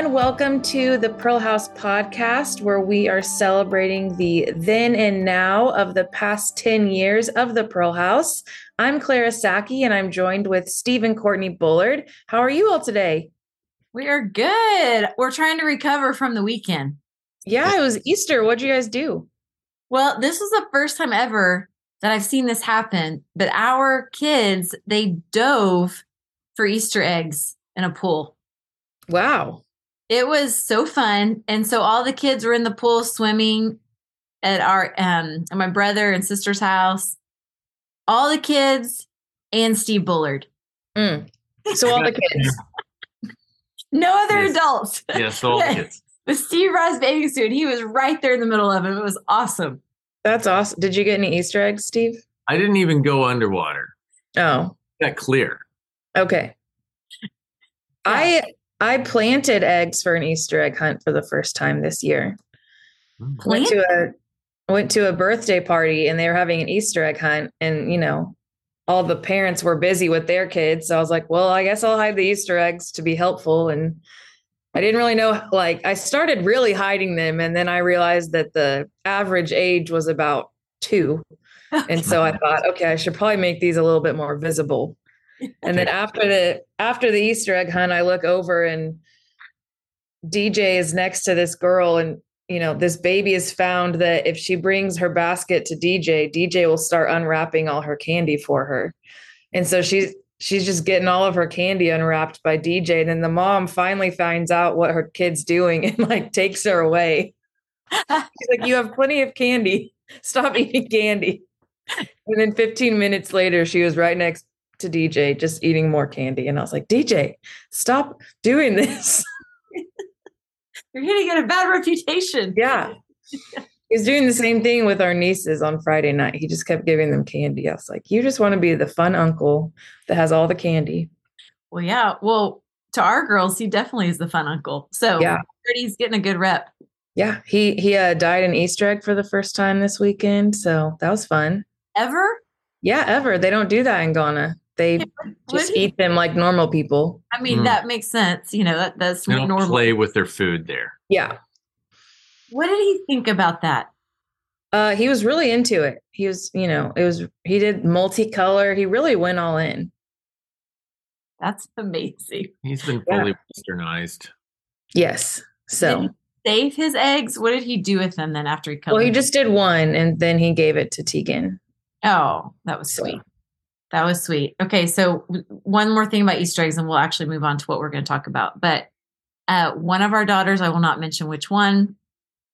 everyone. Welcome to the Pearl House podcast, where we are celebrating the then and now of the past 10 years of the Pearl House. I'm Clara Saki, and I'm joined with Stephen Courtney Bullard. How are you all today? We are good. We're trying to recover from the weekend. Yeah, it was Easter. What'd you guys do? Well, this was the first time ever that I've seen this happen, but our kids, they dove for Easter eggs in a pool. Wow. It was so fun. And so all the kids were in the pool swimming at our um at my brother and sister's house. All the kids and Steve Bullard. Mm. So all the kids. no other Yes. adults. Yes, all the kids. But Steve Ross bathing suit, he was right there in the middle of it. It was awesome. That's awesome. Did you get any Easter eggs, Steve? I didn't even go underwater. Oh, That clear. okay. I I planted eggs for an Easter egg hunt for the first time this year. Mm. went to a went to a birthday party and they were having an Easter egg hunt and you know all the parents were busy with their kids. So I was like well I guess I'll hide the Easter eggs to be helpful. And I didn't really know like I started really hiding them and then I realized that the average age was about 2 and so I thought okay I should probably make these a little bit more visible and then after the after the Easter egg hunt I look over and DJ is next to this girl and you know, this baby has found that if she brings her basket to DJ, DJ will start unwrapping all her candy for her. And so she's she's just getting all of her candy unwrapped by DJ. And then the mom finally finds out what her kid's doing and like takes her away. She's like, You have plenty of candy. Stop eating candy. And then 15 minutes later, she was right next to DJ, just eating more candy. And I was like, DJ, stop doing this. You're going to get a bad reputation. Yeah. He's doing the same thing with our nieces on Friday night. He just kept giving them candy. I was like, you just want to be the fun uncle that has all the candy. Well, yeah. Well, to our girls, he definitely is the fun uncle. So Yeah. he's getting a good rep. Yeah. He he uh, died an Easter egg for the first time this weekend. So that was fun. Ever? Yeah, ever. They don't do that in Ghana. They What just eat them like normal people. I mean, Hmm. that makes sense. You know, that, that's They don't normal. play with their food there. Yeah. What did he think about that? Uh, he was really into it. He was, you know, it was he did multicolor. He really went all in. That's amazing. He's been Yeah. fully westernized. Yes. So Did he save his eggs? What did he do with them then after he cut well, he them? just did one and then he gave it to Tegan. Oh, that was So- sweet. That was sweet. Okay, so one more thing about Easter eggs, and we'll actually move on to what we're going to talk about. But uh, one of our daughters, I will not mention which one,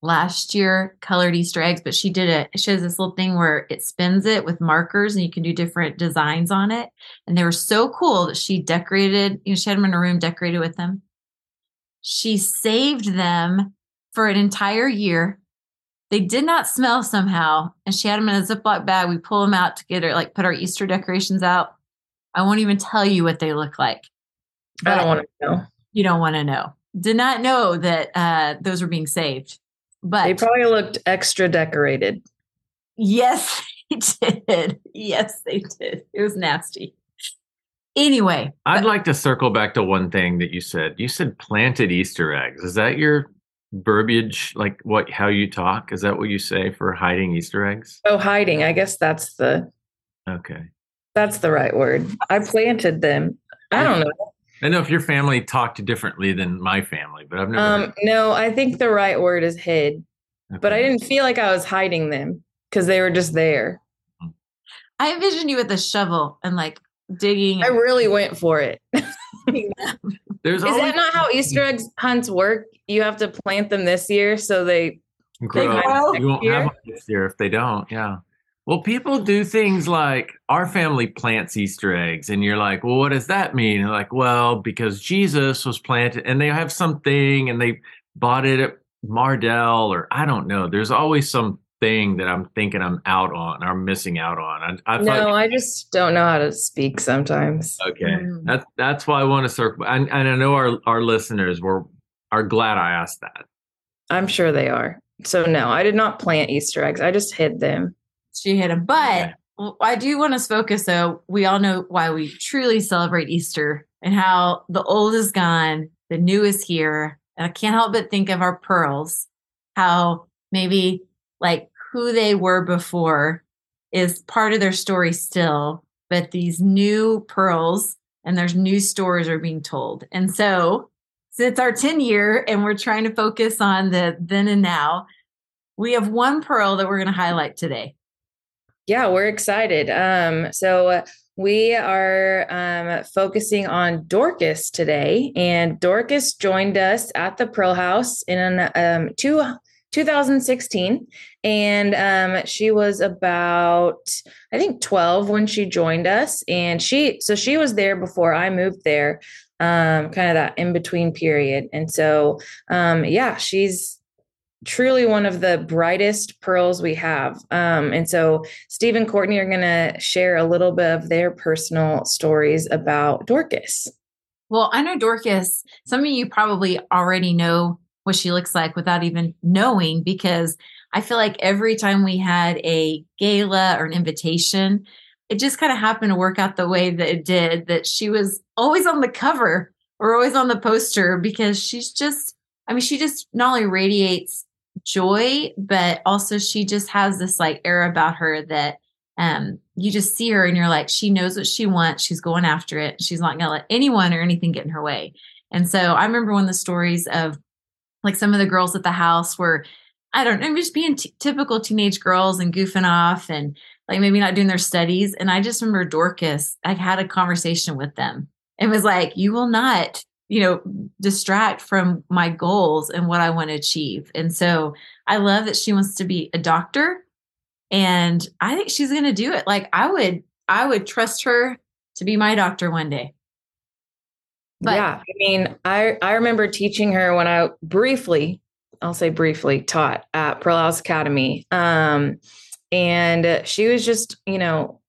last year colored Easter eggs, but she did it. She has this little thing where it spins it with markers, and you can do different designs on it. And they were so cool that she decorated. You know, she had them in her room decorated with them. She saved them for an entire year they did not smell somehow, and she had them in a Ziploc bag. We pull them out to get her, like, put our Easter decorations out. I won't even tell you what they look like. I don't want to know. You don't want to know. Did not know that uh, those were being saved. But They probably looked extra decorated. yes, they did. Yes, they did. It was nasty. Anyway, I'd like to circle back to one thing that you said. You said planted Easter eggs. Is that your verbiage, like what how you talk? Is that what you say for hiding Easter eggs? Oh, hiding. I guess that's the Okay. that's the right word. I planted them. I don't know. I know if your family talked differently than my family, but I've never. Um, no, I think the right word is hid. But I didn't feel like I was hiding them because they were just there. I envisioned you with a shovel and like digging. I really went for it. Is There's always that not how Easter eggs hunts work? You have to plant them this year so they grow. grow You won't have them this year if they don't. Yeah. Well, people do things like our family plants Easter eggs, and you're like, well, what does that mean? And like, well, because Jesus was planted, and they have something, and they bought it at Mardel, or I don't know. There's always some thing that I'm thinking I'm out on, or I'm missing out on. I, I No, thought, I just don't know how to speak sometimes. okay, Mm. that's that's why I want to circle. And, and I know our our listeners were are glad I asked that. I'm sure they are. So no, I did not plant Easter eggs. I just hid them. She hid them, But Okay. I do want to focus though. We all know why we truly celebrate Easter and how the old is gone, the new is here, and I can't help but think of our pearls, how maybe like who they were before is part of their story still, but these new pearls and there's new stories are being told. And so, since our 10 year and we're trying to focus on the then and now, we have one pearl that we're going to highlight today. Yeah, we're excited. Um, so we are um, focusing on Dorcas today, and Dorcas joined us at the Pearl House in um, two, 2016, and um, she was about I think 12 when she joined us, and she so she was there before I moved there, um, kind of that in between period, and so um, yeah, she's truly one of the brightest pearls we have. Um, and so Steve and Courtney are going to share a little bit of their personal stories about Dorcas. Well, I know Dorcas, some of you probably already know what she looks like without even knowing because I feel like every time we had a gala or an invitation, it just kind of happened to work out the way that it did, that she was always on the cover or always on the poster because she's just, I mean, she just not only radiates joy, but also she just has this like air about her that um, you just see her and you're like, she knows what she wants. She's going after it. She's not going to let anyone or anything get in her way. And so I remember one of the stories of like some of the girls at the house were, I don't know, just being t- typical teenage girls and goofing off and like maybe not doing their studies. And I just remember Dorcas, I had a conversation with them and was like, you will not you know distract from my goals and what i want to achieve. And so i love that she wants to be a doctor and i think she's going to do it. Like i would i would trust her to be my doctor one day but yeah. I mean i i remember teaching her when i briefly i'll say briefly taught at pearl house academy. Um and she was just you know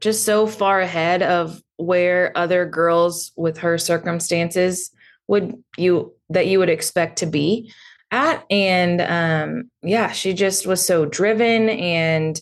just so far ahead of where other girls with her circumstances would you that you would expect to be at. And um yeah she just was so driven and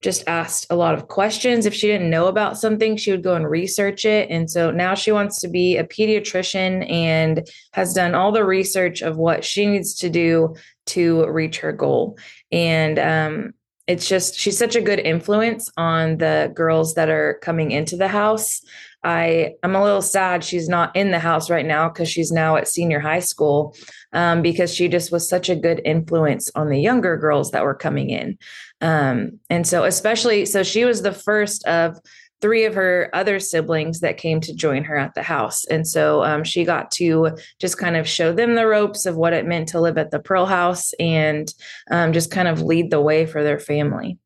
just asked a lot of questions. If she didn't know about something she would go and research it. And so now she wants to be a pediatrician and has done all the research of what she needs to do to reach her goal. And um it's just she's such a good influence on the girls that are coming into the house. I I'm a little sad she's not in the house right now because she's now at senior high school um, because she just was such a good influence on the younger girls that were coming in. Um, and so especially so she was the first of three of her other siblings that came to join her at the house. And so um, she got to just kind of show them the ropes of what it meant to live at the Pearl House and um, just kind of lead the way for their family.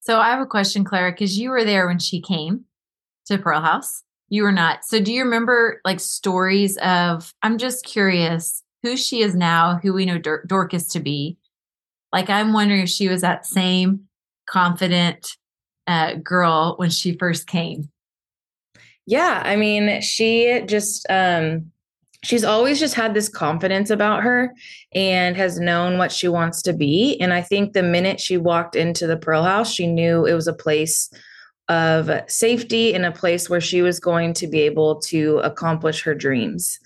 So I have a question, Clara, because you were there when she came to Pearl House. You were not. So do you remember like stories of, I'm just curious who she is now, who we know Dor- Dorcas to be? Like, I'm wondering if she was that same confident, uh, girl when she first came? Yeah, I mean, she just um she's always just had this confidence about her and has known what she wants to be and I think the minute she walked into the Pearl House, she knew it was a place of safety and a place where she was going to be able to accomplish her dreams.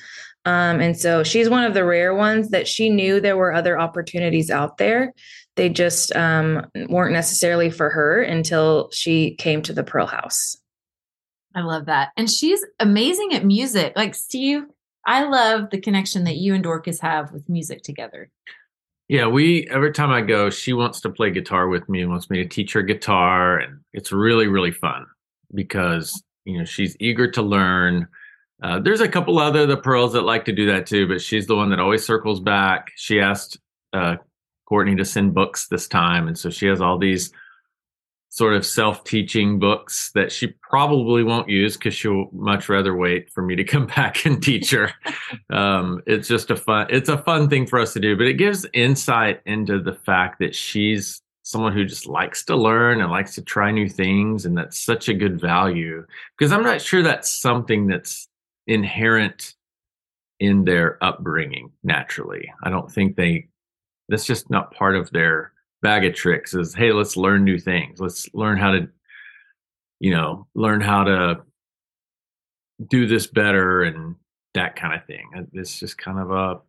Um, and so she's one of the rare ones that she knew there were other opportunities out there they just um, weren't necessarily for her until she came to the Pearl House. I love that. And she's amazing at music. Like, Steve, I love the connection that you and Dorcas have with music together. Yeah, we every time I go, she wants to play guitar with me and wants me to teach her guitar. And it's really, really fun because, you know, she's eager to learn. Uh, there's a couple other the pearls that like to do that too, but she's the one that always circles back. She asked uh, Courtney to send books this time. And so she has all these sort of self-teaching books that she probably won't use because she'll much rather wait for me to come back and teach her. um, it's just a fun, it's a fun thing for us to do, but it gives insight into the fact that she's someone who just likes to learn and likes to try new things. And that's such a good value because I'm not sure that's something that's inherent in their upbringing naturally. I don't think they that's just not part of their bag of tricks is hey let's learn new things let's learn how to you know learn how to do this better and that kind of thing it's just kind of a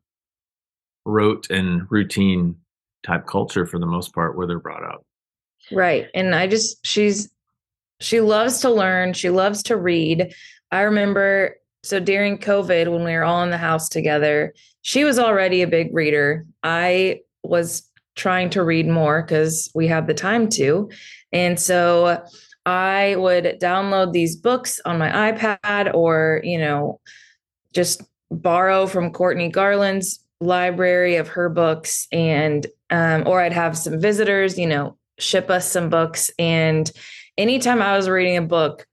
rote and routine type culture for the most part where they're brought up. Right. And I just, she's, she loves to learn. She loves to read. I remember, so during COVID, when we were all in the house together, she was already a big reader. I was trying to read more because we have the time to. And so I would download these books on my iPad or, you know, just borrow from Courtney Garland's library of her books and um, or I'd have some visitors, you know, ship us some books. And anytime I was reading a book,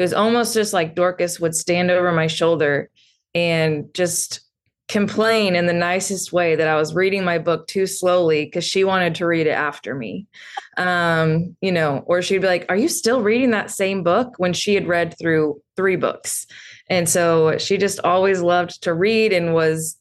it was almost just like Dorcas would stand over my shoulder and just complain in the nicest way that I was reading my book too slowly because she wanted to read it after me. Um, you know, or she'd be like, Are you still reading that same book when she had read through three books? And so she just always loved to read and was,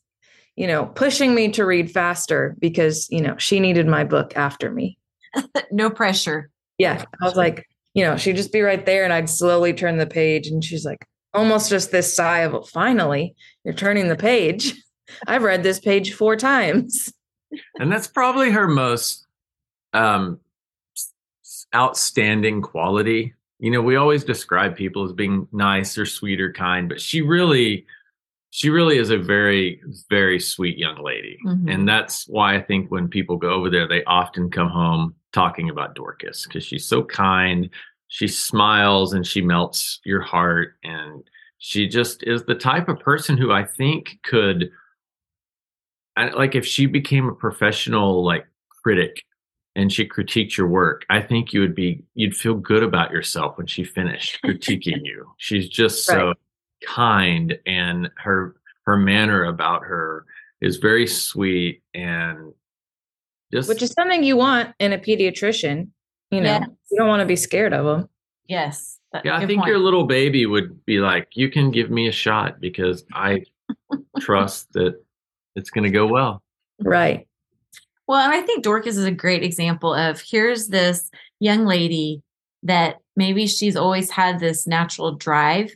you know, pushing me to read faster because, you know, she needed my book after me. no pressure. Yeah. I was like, you know, she'd just be right there and I'd slowly turn the page and she's like, almost just this sigh of finally you're turning the page. I've read this page four times. And that's probably her most um outstanding quality. You know we always describe people as being nice or sweet or kind but she really she really is a very very sweet young lady. Mm-hmm. and that's why i think when people go over there they often come home talking about dorcas because she's so kind she smiles and she melts your heart and she just is the type of person who i think could like if she became a professional like critic and she critiqued your work i think you would be you'd feel good about yourself when she finished critiquing you she's just so right. kind and her her manner about her is very sweet and just which is something you want in a pediatrician you know, yes. you don't want to be scared of them. Yes. Yeah, I think point. your little baby would be like, you can give me a shot because I trust that it's going to go well. Right. Well, and I think Dorcas is a great example of here's this young lady that maybe she's always had this natural drive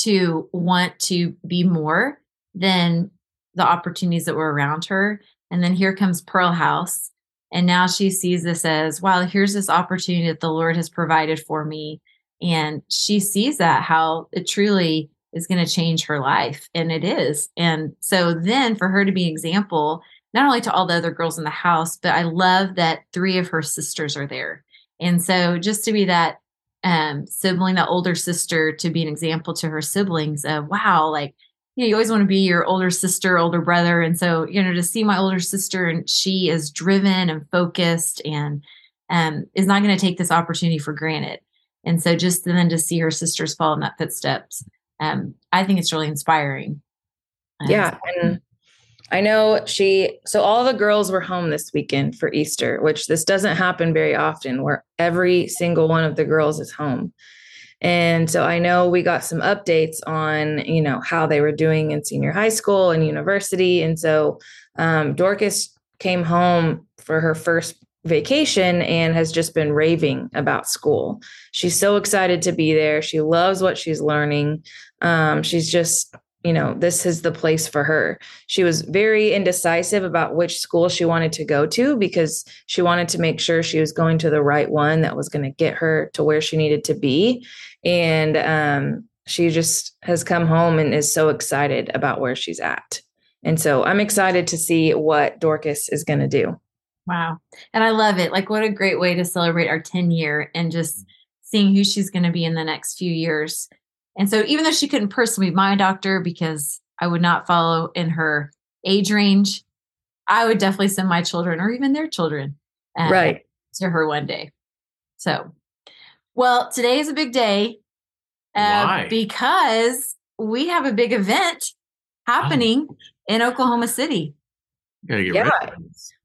to want to be more than the opportunities that were around her. And then here comes Pearl House and now she sees this as, wow, here's this opportunity that the Lord has provided for me. And she sees that how it truly is going to change her life. And it is. And so then for her to be an example, not only to all the other girls in the house, but I love that three of her sisters are there. And so just to be that um, sibling, that older sister, to be an example to her siblings of, wow, like you know, you always want to be your older sister, older brother. And so, you know, to see my older sister and she is driven and focused and um, is not going to take this opportunity for granted. And so just then to see her sisters follow in that footsteps, um, I think it's really inspiring. Um, yeah. And I know she, so all the girls were home this weekend for Easter, which this doesn't happen very often where every single one of the girls is home. And so I know we got some updates on, you know, how they were doing in senior high school and university. And so um, Dorcas came home for her first vacation and has just been raving about school. She's so excited to be there. She loves what she's learning. Um, she's just, you know, this is the place for her. She was very indecisive about which school she wanted to go to because she wanted to make sure she was going to the right one that was going to get her to where she needed to be and um, she just has come home and is so excited about where she's at. And so I'm excited to see what Dorcas is going to do. Wow. And I love it. Like, what a great way to celebrate our 10 year and just seeing who she's going to be in the next few years. And so, even though she couldn't personally be my doctor because I would not follow in her age range, I would definitely send my children or even their children uh, right to her one day. So well, today is a big day uh, because we have a big event happening oh. in Oklahoma City. yeah.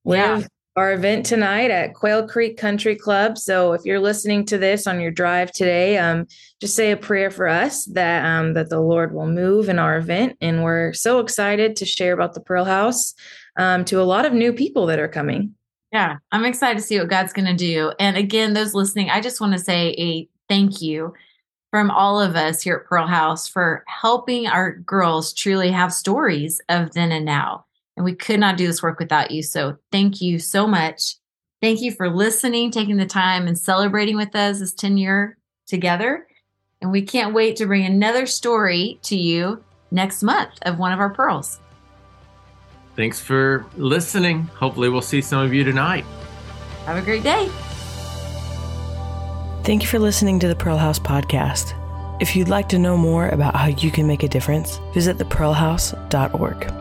We yeah. have our event tonight at Quail Creek Country Club. So if you're listening to this on your drive today, um, just say a prayer for us that um, that the Lord will move in our event. And we're so excited to share about the Pearl House um, to a lot of new people that are coming. Yeah, I'm excited to see what God's going to do. And again, those listening, I just want to say a thank you from all of us here at Pearl House for helping our girls truly have stories of then and now. And we could not do this work without you. So thank you so much. Thank you for listening, taking the time, and celebrating with us this 10 year together. And we can't wait to bring another story to you next month of one of our pearls. Thanks for listening. Hopefully, we'll see some of you tonight. Have a great day. Thank you for listening to the Pearl House podcast. If you'd like to know more about how you can make a difference, visit thepearlhouse.org.